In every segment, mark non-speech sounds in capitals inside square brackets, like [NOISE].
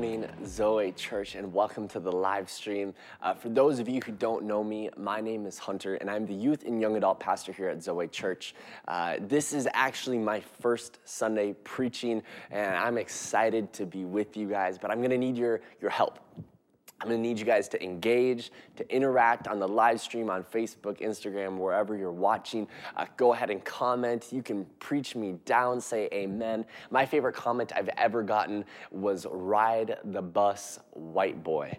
morning, Zoe Church, and welcome to the live stream. Uh, for those of you who don't know me, my name is Hunter, and I'm the youth and young adult pastor here at Zoe Church. Uh, this is actually my first Sunday preaching, and I'm excited to be with you guys, but I'm to need your, your help. I'm gonna need you guys to engage, to interact on the live stream on Facebook, Instagram, wherever you're watching. Uh, go ahead and comment. You can preach me down, say amen. My favorite comment I've ever gotten was ride the bus, white boy.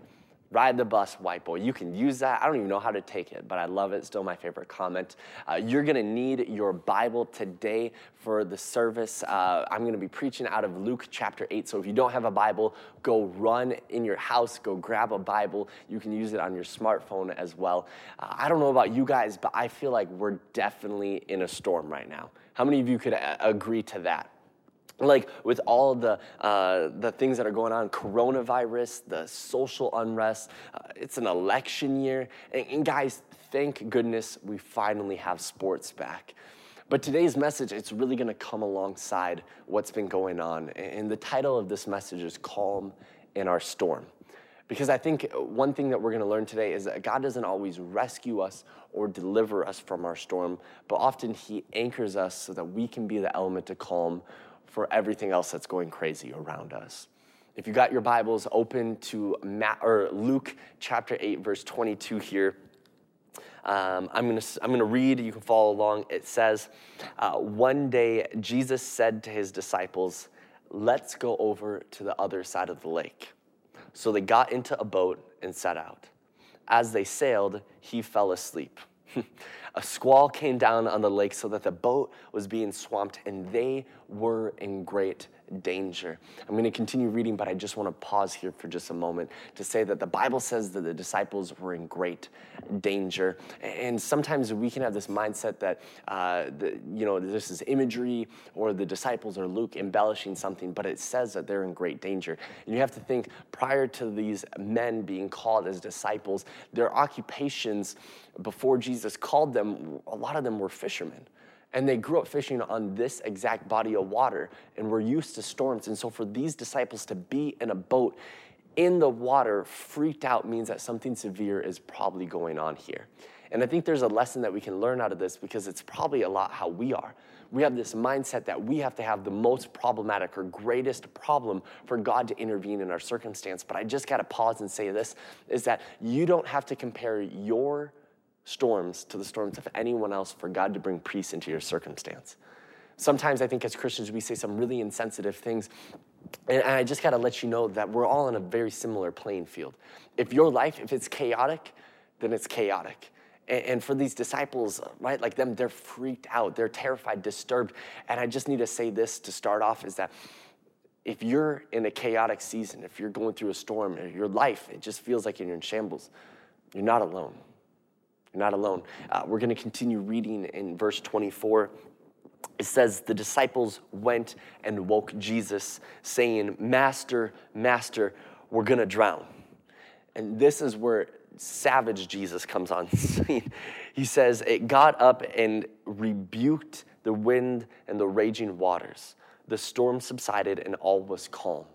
Ride the bus, white boy. You can use that. I don't even know how to take it, but I love it. Still my favorite comment. Uh, you're going to need your Bible today for the service. Uh, I'm going to be preaching out of Luke chapter 8. So if you don't have a Bible, go run in your house, go grab a Bible. You can use it on your smartphone as well. Uh, I don't know about you guys, but I feel like we're definitely in a storm right now. How many of you could a- agree to that? Like with all the uh, the things that are going on coronavirus the social unrest uh, it's an election year. And, and, guys thank goodness we finally have sports back. But today's message it's really going to come alongside what's been going on. And the title of this message is calm in our storm. Because I think one thing that we're going to learn today is that God doesn't always rescue us or deliver us from our storm, but often He anchors us so that we can be the element to calm for everything else that's going crazy around us. If you got your Bibles open to Matt, or Luke chapter 8, verse 22 here, um, I'm going to I'm gonna read, you can follow along. It says, uh, One day Jesus said to his disciples, Let's go over to the other side of the lake. So they got into a boat and set out. As they sailed, he fell asleep. [LAUGHS] a squall came down on the lake so that the boat was being swamped and they were in great danger. I'm going to continue reading, but I just want to pause here for just a moment to say that the Bible says that the disciples were in great danger. And sometimes we can have this mindset that, uh, you know, this is imagery or the disciples or Luke embellishing something, but it says that they're in great danger. And you have to think prior to these men being called as disciples, their occupations before Jesus called them, a lot of them were fishermen. And they grew up fishing on this exact body of water and were used to storms. And so, for these disciples to be in a boat in the water, freaked out, means that something severe is probably going on here. And I think there's a lesson that we can learn out of this because it's probably a lot how we are. We have this mindset that we have to have the most problematic or greatest problem for God to intervene in our circumstance. But I just got to pause and say this is that you don't have to compare your storms to the storms of anyone else for God to bring peace into your circumstance. Sometimes I think as Christians, we say some really insensitive things. And I just got to let you know that we're all in a very similar playing field. If your life, if it's chaotic, then it's chaotic. And for these disciples, right, like them, they're freaked out, they're terrified, disturbed. And I just need to say this to start off is that if you're in a chaotic season, if you're going through a storm, your life, it just feels like you're in shambles, you're not alone. You're not alone. Uh, we're going to continue reading in verse 24. It says, The disciples went and woke Jesus, saying, Master, Master, we're going to drown. And this is where savage Jesus comes on [LAUGHS] scene. He says, It got up and rebuked the wind and the raging waters. The storm subsided and all was calm.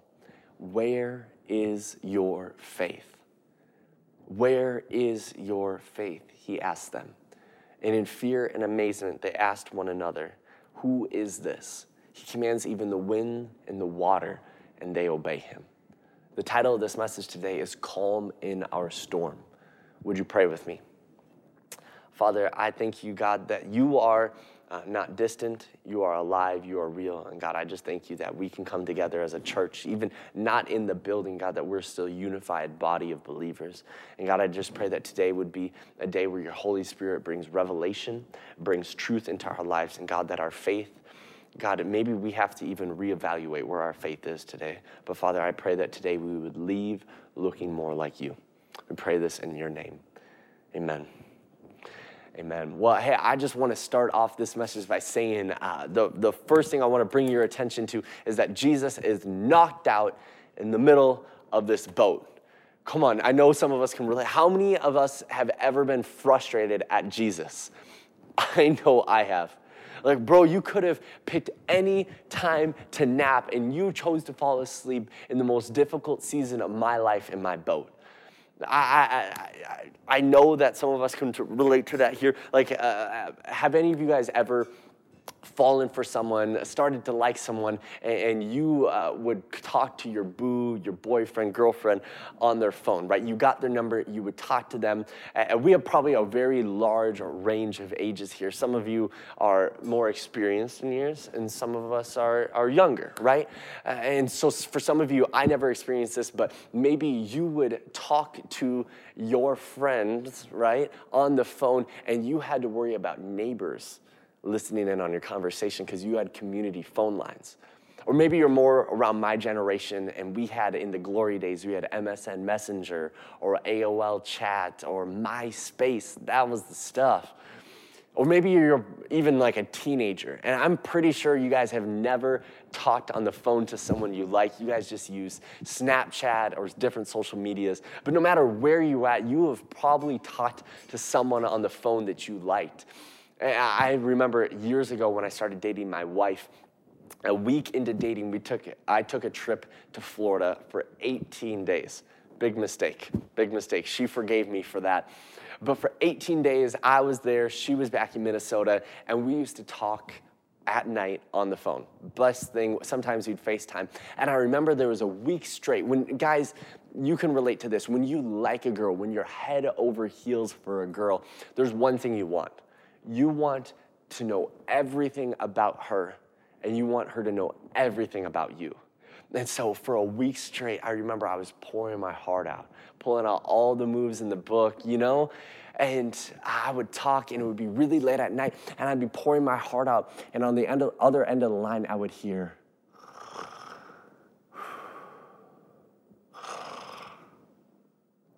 Where is your faith? Where is your faith? He asked them. And in fear and amazement, they asked one another, Who is this? He commands even the wind and the water, and they obey him. The title of this message today is Calm in Our Storm. Would you pray with me? Father, I thank you, God, that you are uh, not distant. You are alive. You are real. And God, I just thank you that we can come together as a church, even not in the building, God, that we're still unified body of believers. And God, I just pray that today would be a day where your Holy Spirit brings revelation, brings truth into our lives. And God, that our faith, God, maybe we have to even reevaluate where our faith is today. But Father, I pray that today we would leave looking more like you. We pray this in your name. Amen. Amen. Well, hey, I just want to start off this message by saying uh, the, the first thing I want to bring your attention to is that Jesus is knocked out in the middle of this boat. Come on, I know some of us can relate. How many of us have ever been frustrated at Jesus? [LAUGHS] I know I have. Like, bro, you could have picked any time to nap and you chose to fall asleep in the most difficult season of my life in my boat. I, I, I, know that some of us can relate to that here. Like, uh, have any of you guys ever fallen for someone, started to like someone, and, and you uh, would talk to your boo, your boyfriend, girlfriend on their phone, right? You got their number, you would talk to them. And we have probably a very large range of ages here. Some of you are more experienced in years, and some of us are, are younger, right? And so for some of you, I never experienced this, but maybe you would talk to your friends, right, on the phone, and you had to worry about neighbors listening in on your conversation because you had community phone lines. Or maybe you're more around my generation and we had in the glory days, we had MSN Messenger or AOL chat or MySpace. That was the stuff. Or maybe you're even like a teenager, and I'm pretty sure you guys have never talked on the phone to someone you like. You guys just use Snapchat or different social medias. But no matter where you're at, you have probably talked to someone on the phone that you liked. I remember years ago when I started dating my wife, a week into dating, we took I took a trip to Florida for 18 days. Big mistake. Big mistake. She forgave me for that. But for 18 days, I was there, she was back in Minnesota, and we used to talk at night on the phone. Best thing, sometimes we'd FaceTime. And I remember there was a week straight when, guys, you can relate to this. When you like a girl, when you're head over heels for a girl, there's one thing you want you want to know everything about her, and you want her to know everything about you. And so for a week straight, I remember I was pouring my heart out, pulling out all the moves in the book, you know? And I would talk, and it would be really late at night, and I'd be pouring my heart out. And on the end of, other end of the line, I would hear, [SIGHS]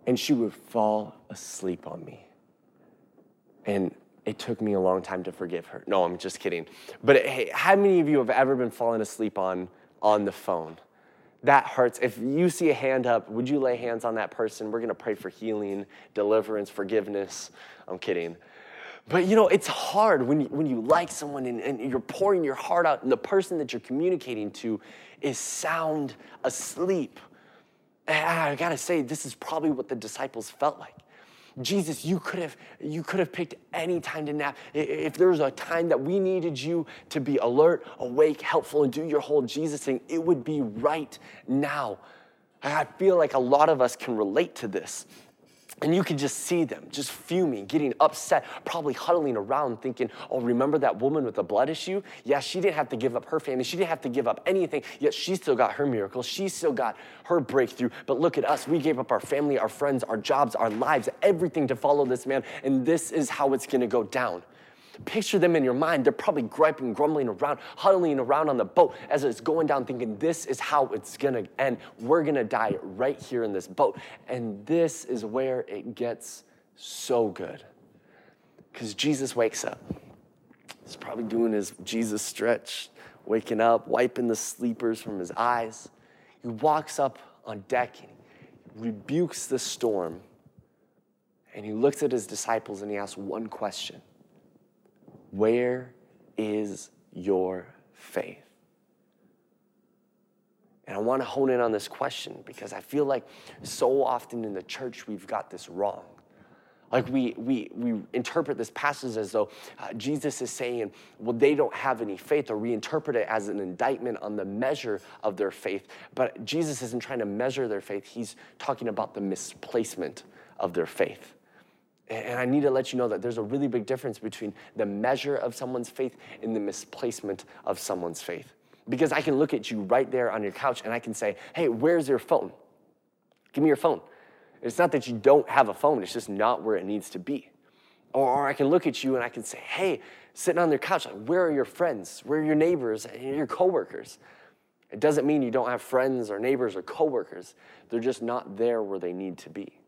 and she would fall asleep on me. And it took me a long time to forgive her. No, I'm just kidding. But hey, how many of you have ever been falling asleep on, on the phone? That hurts. If you see a hand up, would you lay hands on that person? We're going to pray for healing, deliverance, forgiveness. I'm kidding. But you know, it's hard when you, when you like someone and, and you're pouring your heart out, and the person that you're communicating to is sound asleep. And I gotta say, this is probably what the disciples felt like. Jesus, you could have you could have picked any time to nap. If there was a time that we needed you to be alert, awake, helpful, and do your whole Jesus thing, it would be right now. I feel like a lot of us can relate to this. And you could just see them just fuming, getting upset, probably huddling around thinking, oh, remember that woman with the blood issue? Yeah, she didn't have to give up her family. She didn't have to give up anything, yet she still got her miracle. She still got her breakthrough. But look at us. We gave up our family, our friends, our jobs, our lives, everything to follow this man. And this is how it's going to go down. Picture them in your mind. They're probably griping, grumbling around, huddling around on the boat as it's going down, thinking, this is how it's gonna end. We're gonna die right here in this boat. And this is where it gets so good. Because Jesus wakes up. He's probably doing his Jesus stretch, waking up, wiping the sleepers from his eyes. He walks up on deck and rebukes the storm. And he looks at his disciples and he asks one question where is your faith? And I want to hone in on this question because I feel like so often in the church we've got this wrong. Like we, we, we interpret this passage as though uh, Jesus is saying, well, they don't have any faith, or we interpret it as an indictment on the measure of their faith. But Jesus isn't trying to measure their faith, he's talking about the misplacement of their faith. And I need to let you know that there's a really big difference between the measure of someone's faith and the misplacement of someone's faith. Because I can look at you right there on your couch and I can say, hey, where's your phone? Give me your phone. It's not that you don't have a phone, it's just not where it needs to be. Or, I can look at you and I can say, hey, sitting on your couch, like, where are your friends? Where are your neighbors and your coworkers? It doesn't mean you don't have friends or neighbors or coworkers. They're just not there where they need to be.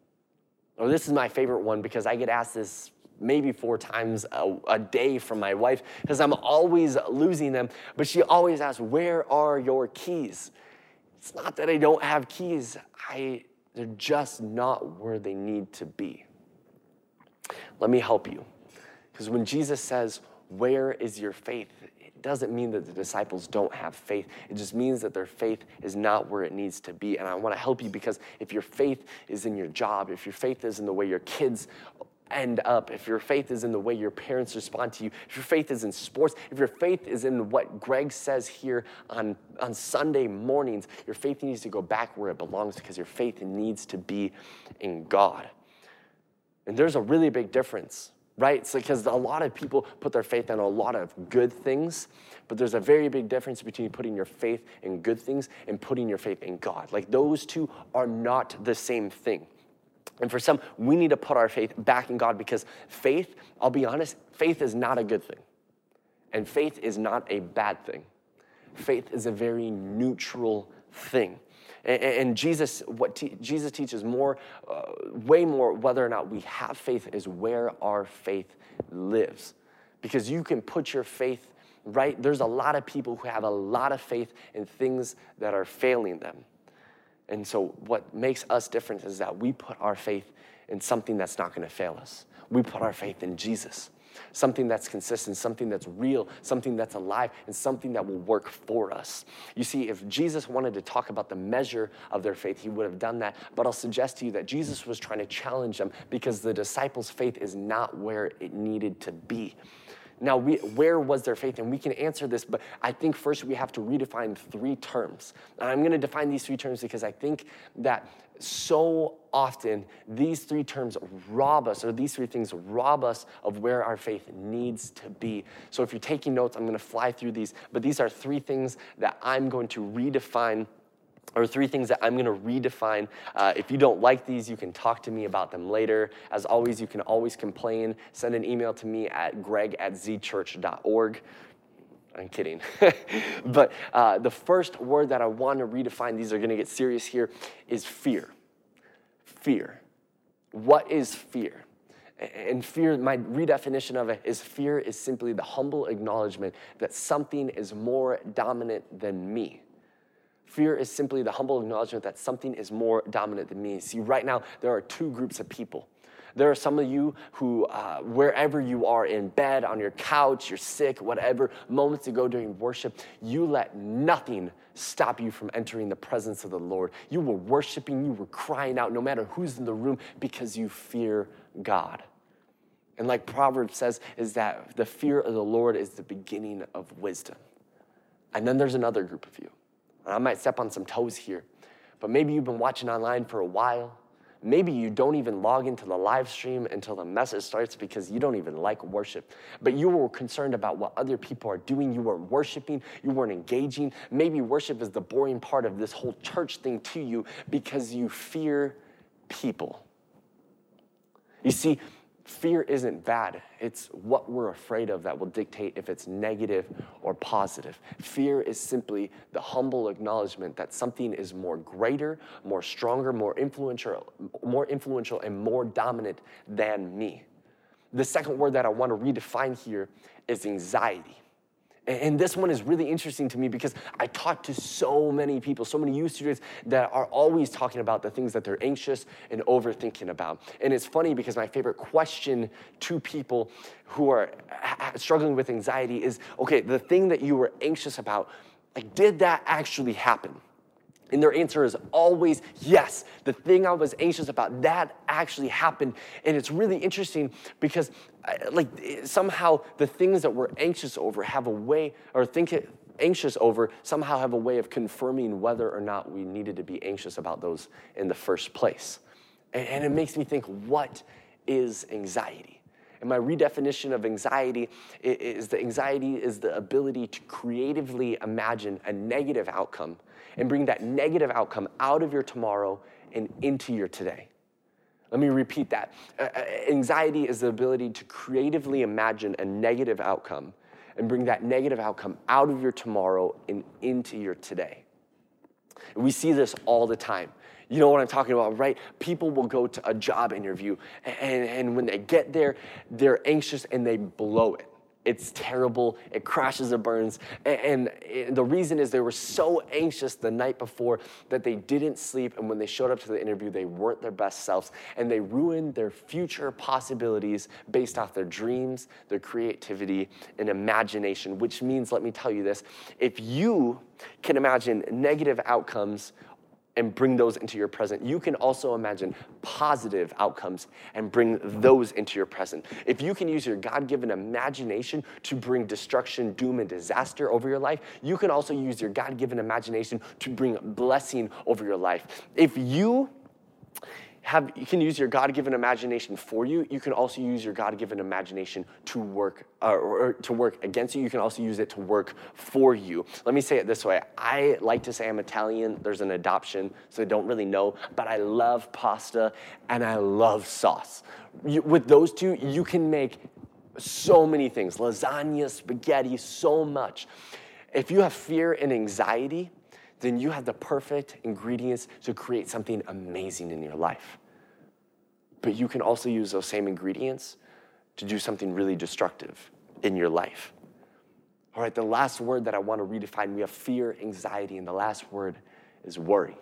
Or this is my favorite one because I get asked this maybe four times a, a day from my wife because I'm always losing them. But she always asks, Where are your keys? It's not that I don't have keys, I, they're just not where they need to be. Let me help you. Because when Jesus says, where is your faith? It doesn't mean that the disciples don't have faith. It just means that their faith is not where it needs to be. And I want to help you because if your faith is in your job, if your faith is in the way your kids end up, if your faith is in the way your parents respond to you, if your faith is in sports, if your faith is in what Greg says here on, on Sunday mornings, your faith needs to go back where it belongs because your faith needs to be in God. And there's a really big difference, right? So, because a lot of people put their faith in a lot of good things, but there's a very big difference between putting your faith in good things and putting your faith in God. Like those two are not the same thing. And for some, we need to put our faith back in God because faith, I'll be honest, faith is not a good thing. And faith is not a bad thing. Faith is a very neutral thing. And, and Jesus, what te- Jesus teaches more, uh, way more, whether or not we have faith is where our faith lives. Because you can put your faith right. There's a lot of people who have a lot of faith in things that are failing them. And so, what makes us different is that we put our faith in something that's not going to fail us. We put our faith in Jesus, something that's consistent, something that's real, something that's alive, and something that will work for us. You see, if Jesus wanted to talk about the measure of their faith, he would have done that. But I'll suggest to you that Jesus was trying to challenge them because the disciples' faith is not where it needed to be. Now, we, where was their faith? And we can answer this, but I think first we have to redefine three terms. And I'm going to define these three terms because I think that so often these three terms rob us, or these three things rob us of where our faith needs to be. So if you're taking notes, I'm going to fly through these, but these are three things that I'm going to redefine or three things that I'm going to redefine. Uh, if you don't like these, you can talk to me about them later. As always, you can always complain. Send an email to me at greg at zchurch.org. I'm kidding. [LAUGHS] but uh, the first word that I want to redefine, these are going to get serious here, is fear. Fear. What is fear? And fear, my redefinition of it is fear is simply the humble acknowledgement that something is more dominant than me. Fear is simply the humble acknowledgement that something is more dominant than me. See, right now, there are two groups of people. There are some of you who, uh, wherever you are in bed, on your couch, you're sick, whatever, moments ago during worship, you let nothing stop you from entering the presence of the Lord. You were worshiping, you were crying out, no matter who's in the room, because you fear God. And like Proverbs says, is that the fear of the Lord is the beginning of wisdom. And then there's another group of you I might step on some toes here, but maybe you've been watching online for a while. Maybe you don't even log into the live stream until the message starts because you don't even like worship. But you were concerned about what other people are doing. You weren't worshiping, you weren't engaging. Maybe worship is the boring part of this whole church thing to you because you fear people. You see, fear isn't bad. It's what we're afraid of that will dictate if it's negative or positive. Fear is simply the humble acknowledgement that something is more greater, more stronger, more influential, more influential and more dominant than me. The second word that I want to redefine here is anxiety. And this one is really interesting to me because I talk to so many people, so many youth students that are always talking about the things that they're anxious and overthinking about. And it's funny because my favorite question to people who are struggling with anxiety is okay, the thing that you were anxious about, like, did that actually happen? And their answer is always yes. The thing I was anxious about, that actually happened. And it's really interesting because, like, somehow the things that we're anxious over have a way, or think anxious over, somehow have a way of confirming whether or not we needed to be anxious about those in the first place. And, it makes me think, what is anxiety? And my redefinition of anxiety is that anxiety is the ability to creatively imagine a negative outcome and bring that negative outcome out of your tomorrow and into your today. Let me repeat that. Uh, uh, anxiety is the ability to creatively imagine a negative outcome and bring that negative outcome out of your tomorrow and into your today. We see this all the time. You know what I'm talking about, right? People will go to a job interview, and, and when they get there, they're anxious and they blow it it's terrible. It crashes or burns. And, and, the reason is they were so anxious the night before that they didn't sleep. And when they showed up to the interview, they weren't their best selves. And they ruined their future possibilities based off their dreams, their creativity, and imagination. Which means, let me tell you this if you can imagine negative outcomes and bring those into your present. You can also imagine positive outcomes and bring those into your present. If you can use your God given imagination to bring destruction, doom, and disaster over your life, you can also use your God given imagination to bring blessing over your life. If you have you can use your god-given imagination for you. You can also use your god-given imagination to work uh, or to work against you. You can also use it to work for you. Let me say it this way. I like to say i'm italian. There's an adoption so i don't really know but i love pasta and i love sauce. You, with those two you can make so many things. Lasagna spaghetti so much. If you have fear and anxiety then you have the perfect ingredients to create something amazing in your life. But you can also use those same ingredients to do something really destructive in your life. All right, the last word that I want to redefine we have fear, anxiety, and the last word is worry.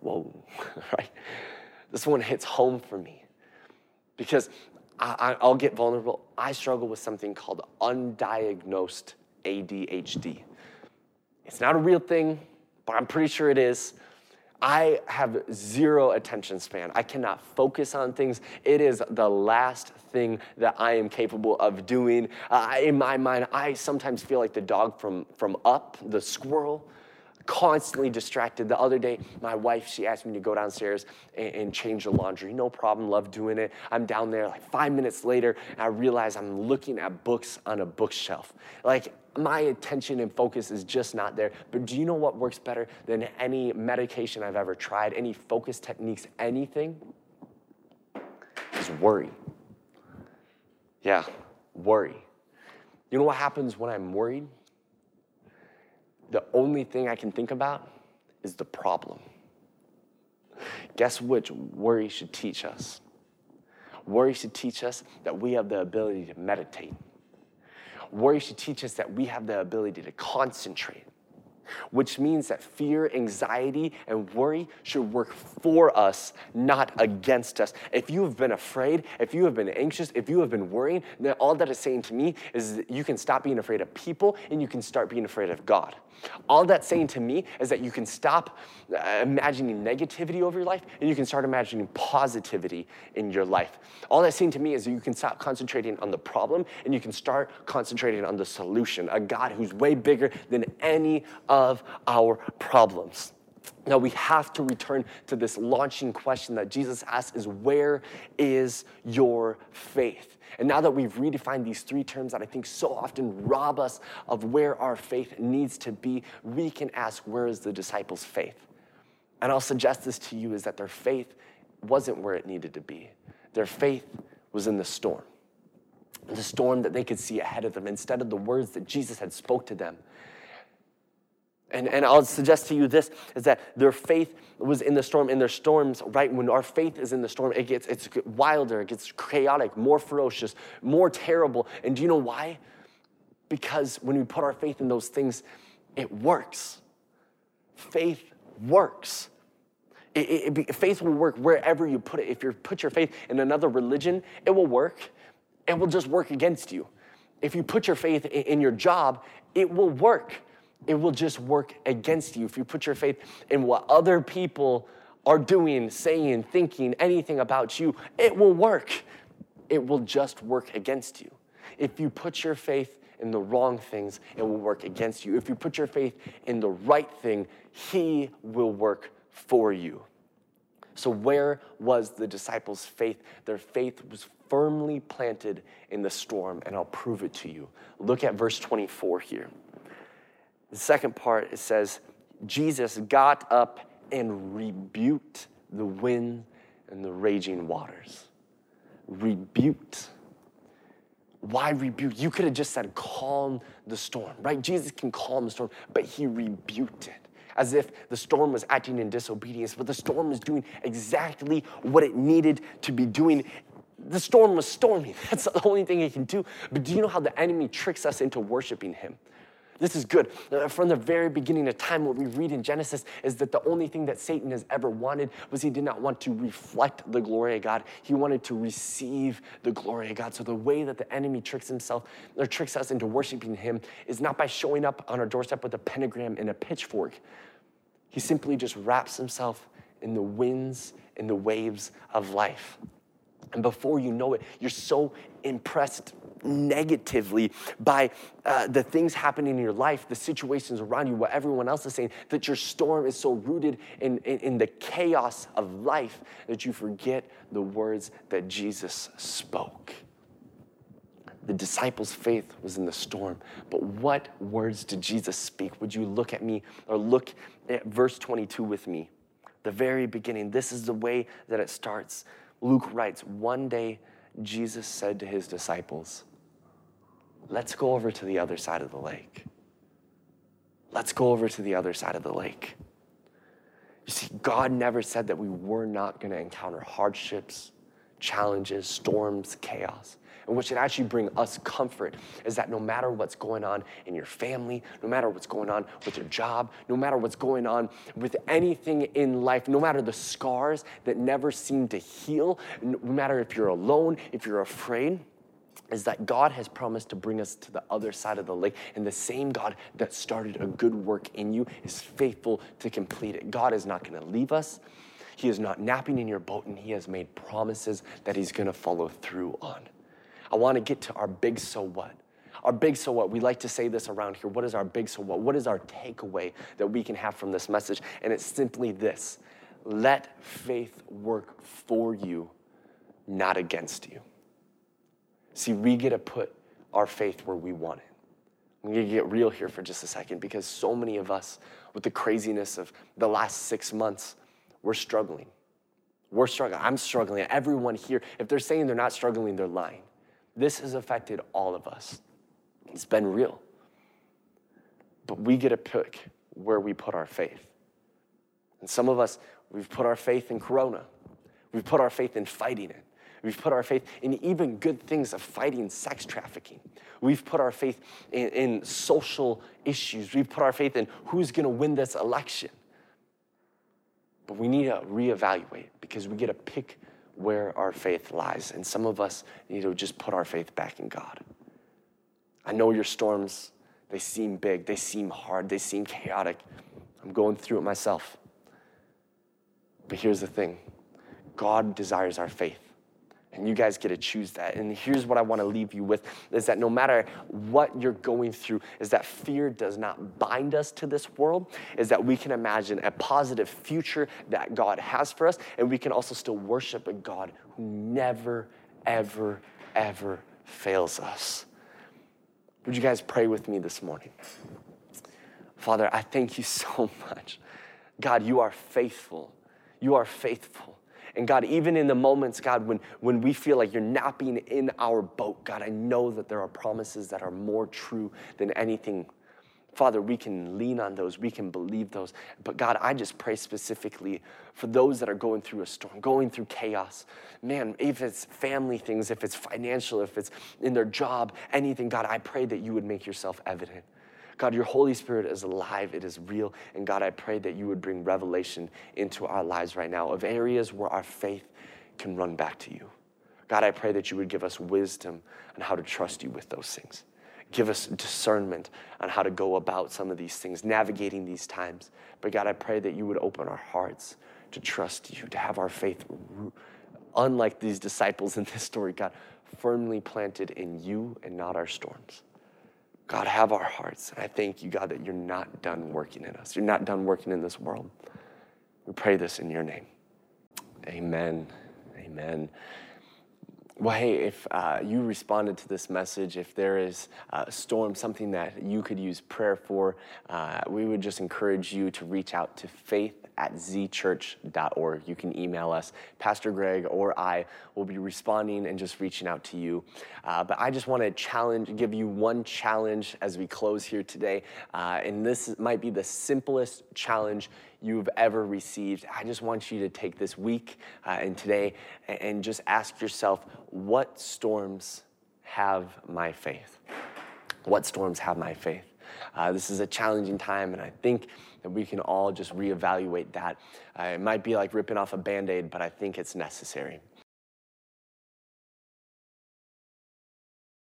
Whoa, [LAUGHS] right? This one hits home for me because I, will get vulnerable. I struggle with something called undiagnosed ADHD. It's not a real thing, but I'm pretty sure it is. I have zero attention span. I cannot focus on things. It is the last thing that I am capable of doing. Uh, in my mind, I sometimes feel like the dog from, from Up, the squirrel constantly distracted. The other day, my wife, she asked me to go downstairs and, and, change the laundry. No problem, love doing it. I'm down there like five minutes later, and I realize I'm looking at books on a bookshelf. Like, my attention and focus is just not there. But do you know what works better than any medication I've ever tried, any focus techniques, anything? Is worry. Yeah, worry. You know what happens when I'm worried? The only thing I can think about is the problem. Guess which worry should teach us? Worry should teach us that we have the ability to meditate. Worry should teach us that we have the ability to concentrate which means that fear, anxiety, and worry should work for us, not against us. If you have been afraid, if you have been anxious, if you have been worrying, then all that is saying to me is that you can stop being afraid of people and you can start being afraid of God. All that's saying to me is that you can stop uh, imagining negativity over your life and you can start imagining positivity in your life. All that's saying to me is that you can stop concentrating on the problem and you can start concentrating on the solution, a God who's way bigger than any of our problems. Now we have to return to this launching question that Jesus asks is where is your faith? And now that we've redefined these three terms that I think so often rob us of where our faith needs to be, we can ask where is the disciples' faith? And I'll suggest this to you is that their faith wasn't where it needed to be. Their faith was in the storm. The storm that they could see ahead of them instead of the words that Jesus had spoke to them and, and I'll suggest to you this is that their faith was in the storm. In their storms, right? When our faith is in the storm, it gets it's wilder, it gets chaotic, more ferocious, more terrible. And do you know why? Because when we put our faith in those things, it works. Faith works. It, it, it, faith will work wherever you put it. If you put your faith in another religion, it will work. It will just work against you. If you put your faith in, in your job, it will work it will just work against you. If you put your faith in what other people are doing, saying, thinking, anything about you, it will work. It will just work against you. If you put your faith in the wrong things, it will work against you. If you put your faith in the right thing, He will work for you. So, where was the disciples' faith? Their faith was firmly planted in the storm, and I'll prove it to you. Look at verse 24 here. The second part, it says, Jesus got up and rebuked the wind and the raging waters. Rebuked. Why rebuke? You could have just said, calm the storm, right? Jesus can calm the storm, but he rebuked it as if the storm was acting in disobedience, but the storm was doing exactly what it needed to be doing the storm was stormy. [LAUGHS] That's the only thing he can do. But do you know how the enemy tricks us into worshiping him? This is good. Uh, from the very beginning of time, what we read in Genesis is that the only thing that Satan has ever wanted was he did not want to reflect the glory of God. He wanted to receive the glory of God. So the way that the enemy tricks himself or tricks us into worshiping him is not by showing up on our doorstep with a pentagram and a pitchfork. He simply just wraps himself in the winds and the waves of life. And before you know it, you're so impressed negatively by uh, the things happening in your life, the situations around you, what everyone else is saying, that your storm is so rooted in, in, in the chaos of life that you forget the words that Jesus spoke. The disciples' faith was in the storm, but what words did Jesus speak? Would you look at me or look at verse 22 with me? The very beginning. This is the way that it starts. Luke writes, One day Jesus said to his disciples, Let's go over to the other side of the lake. Let's go over to the other side of the lake. You see, God never said that we were not going to encounter hardships, challenges, storms, chaos. And what should actually bring us comfort is that no matter what's going on in your family, no matter what's going on with your job, no matter what's going on with anything in life, no matter the scars that never seem to heal, no matter if you're alone, if you're afraid, is that God has promised to bring us to the other side of the lake. And the same God that started a good work in you is faithful to complete it. God is not going to leave us. He is not napping in your boat, and He has made promises that He's going to follow through on. I want to get to our big so what. Our big so what, we like to say this around here. What is our big so what? What is our takeaway that we can have from this message? And it's simply this let faith work for you, not against you. See, we get to put our faith where we want it. I'm gonna get real here for just a second because so many of us, with the craziness of the last six months, we're struggling. We're struggling. I'm struggling. Everyone here, if they're saying they're not struggling, they're lying. This has affected all of us. It's been real. But we get to pick where we put our faith. And some of us, we've put our faith in Corona. We've put our faith in fighting it. We've put our faith in even good things of fighting sex trafficking. We've put our faith in, in social issues. We've put our faith in who's going to win this election. But we need to reevaluate because we get to pick where our faith lies. And some of us need to just put our faith back in God. I know your storms, they seem big, they seem hard, they seem chaotic. I'm going through it myself. But here's the thing God desires our faith. And you guys get to choose that. And here's what I want to leave you with is that no matter what you're going through, is that fear does not bind us to this world, is that we can imagine a positive future that God has for us, and we can also still worship a God who never, ever, ever fails us. Would you guys pray with me this morning? Father, I thank you so [LAUGHS] much. God, you are faithful. You are faithful. And God, even in the moments, God, when, when we feel like you're napping in our boat, God, I know that there are promises that are more true than anything. Father, we can lean on those, we can believe those. But God, I just pray specifically for those that are going through a storm, going through chaos. Man, if it's family things, if it's financial, if it's in their job, anything, God, I pray that you would make yourself evident. God, your Holy Spirit is alive, it is real. And God, I pray that you would bring revelation into our lives right now of areas where our faith can run back to you. God, I pray that you would give us wisdom on how to trust you with those things. Give us discernment on how to go about some of these things, navigating these times. But God, I pray that you would open our hearts to trust you, to have our faith, unlike these disciples in this story, God, firmly planted in you and not our storms. God, have our hearts. And I thank you, God, that you're not done working in us. You're not done working in this world. We pray this in your name. Amen. Amen. Well, hey, if uh, you responded to this message, if there is a storm, something that you could use prayer for, uh, we would just encourage you to reach out to faith at zchurch.org. You can email us. Pastor Greg or I will be responding and just reaching out to you. Uh, but I just want to challenge, give you one challenge as we close here today. Uh, and this might be the simplest challenge you've ever received. I just want you to take this week uh, and today and, and just ask yourself what storms have my faith? What storms have my faith? Uh, this is a challenging time, and I think that we can all just reevaluate that. Uh, it might be like ripping off a band aid, but I think it's necessary.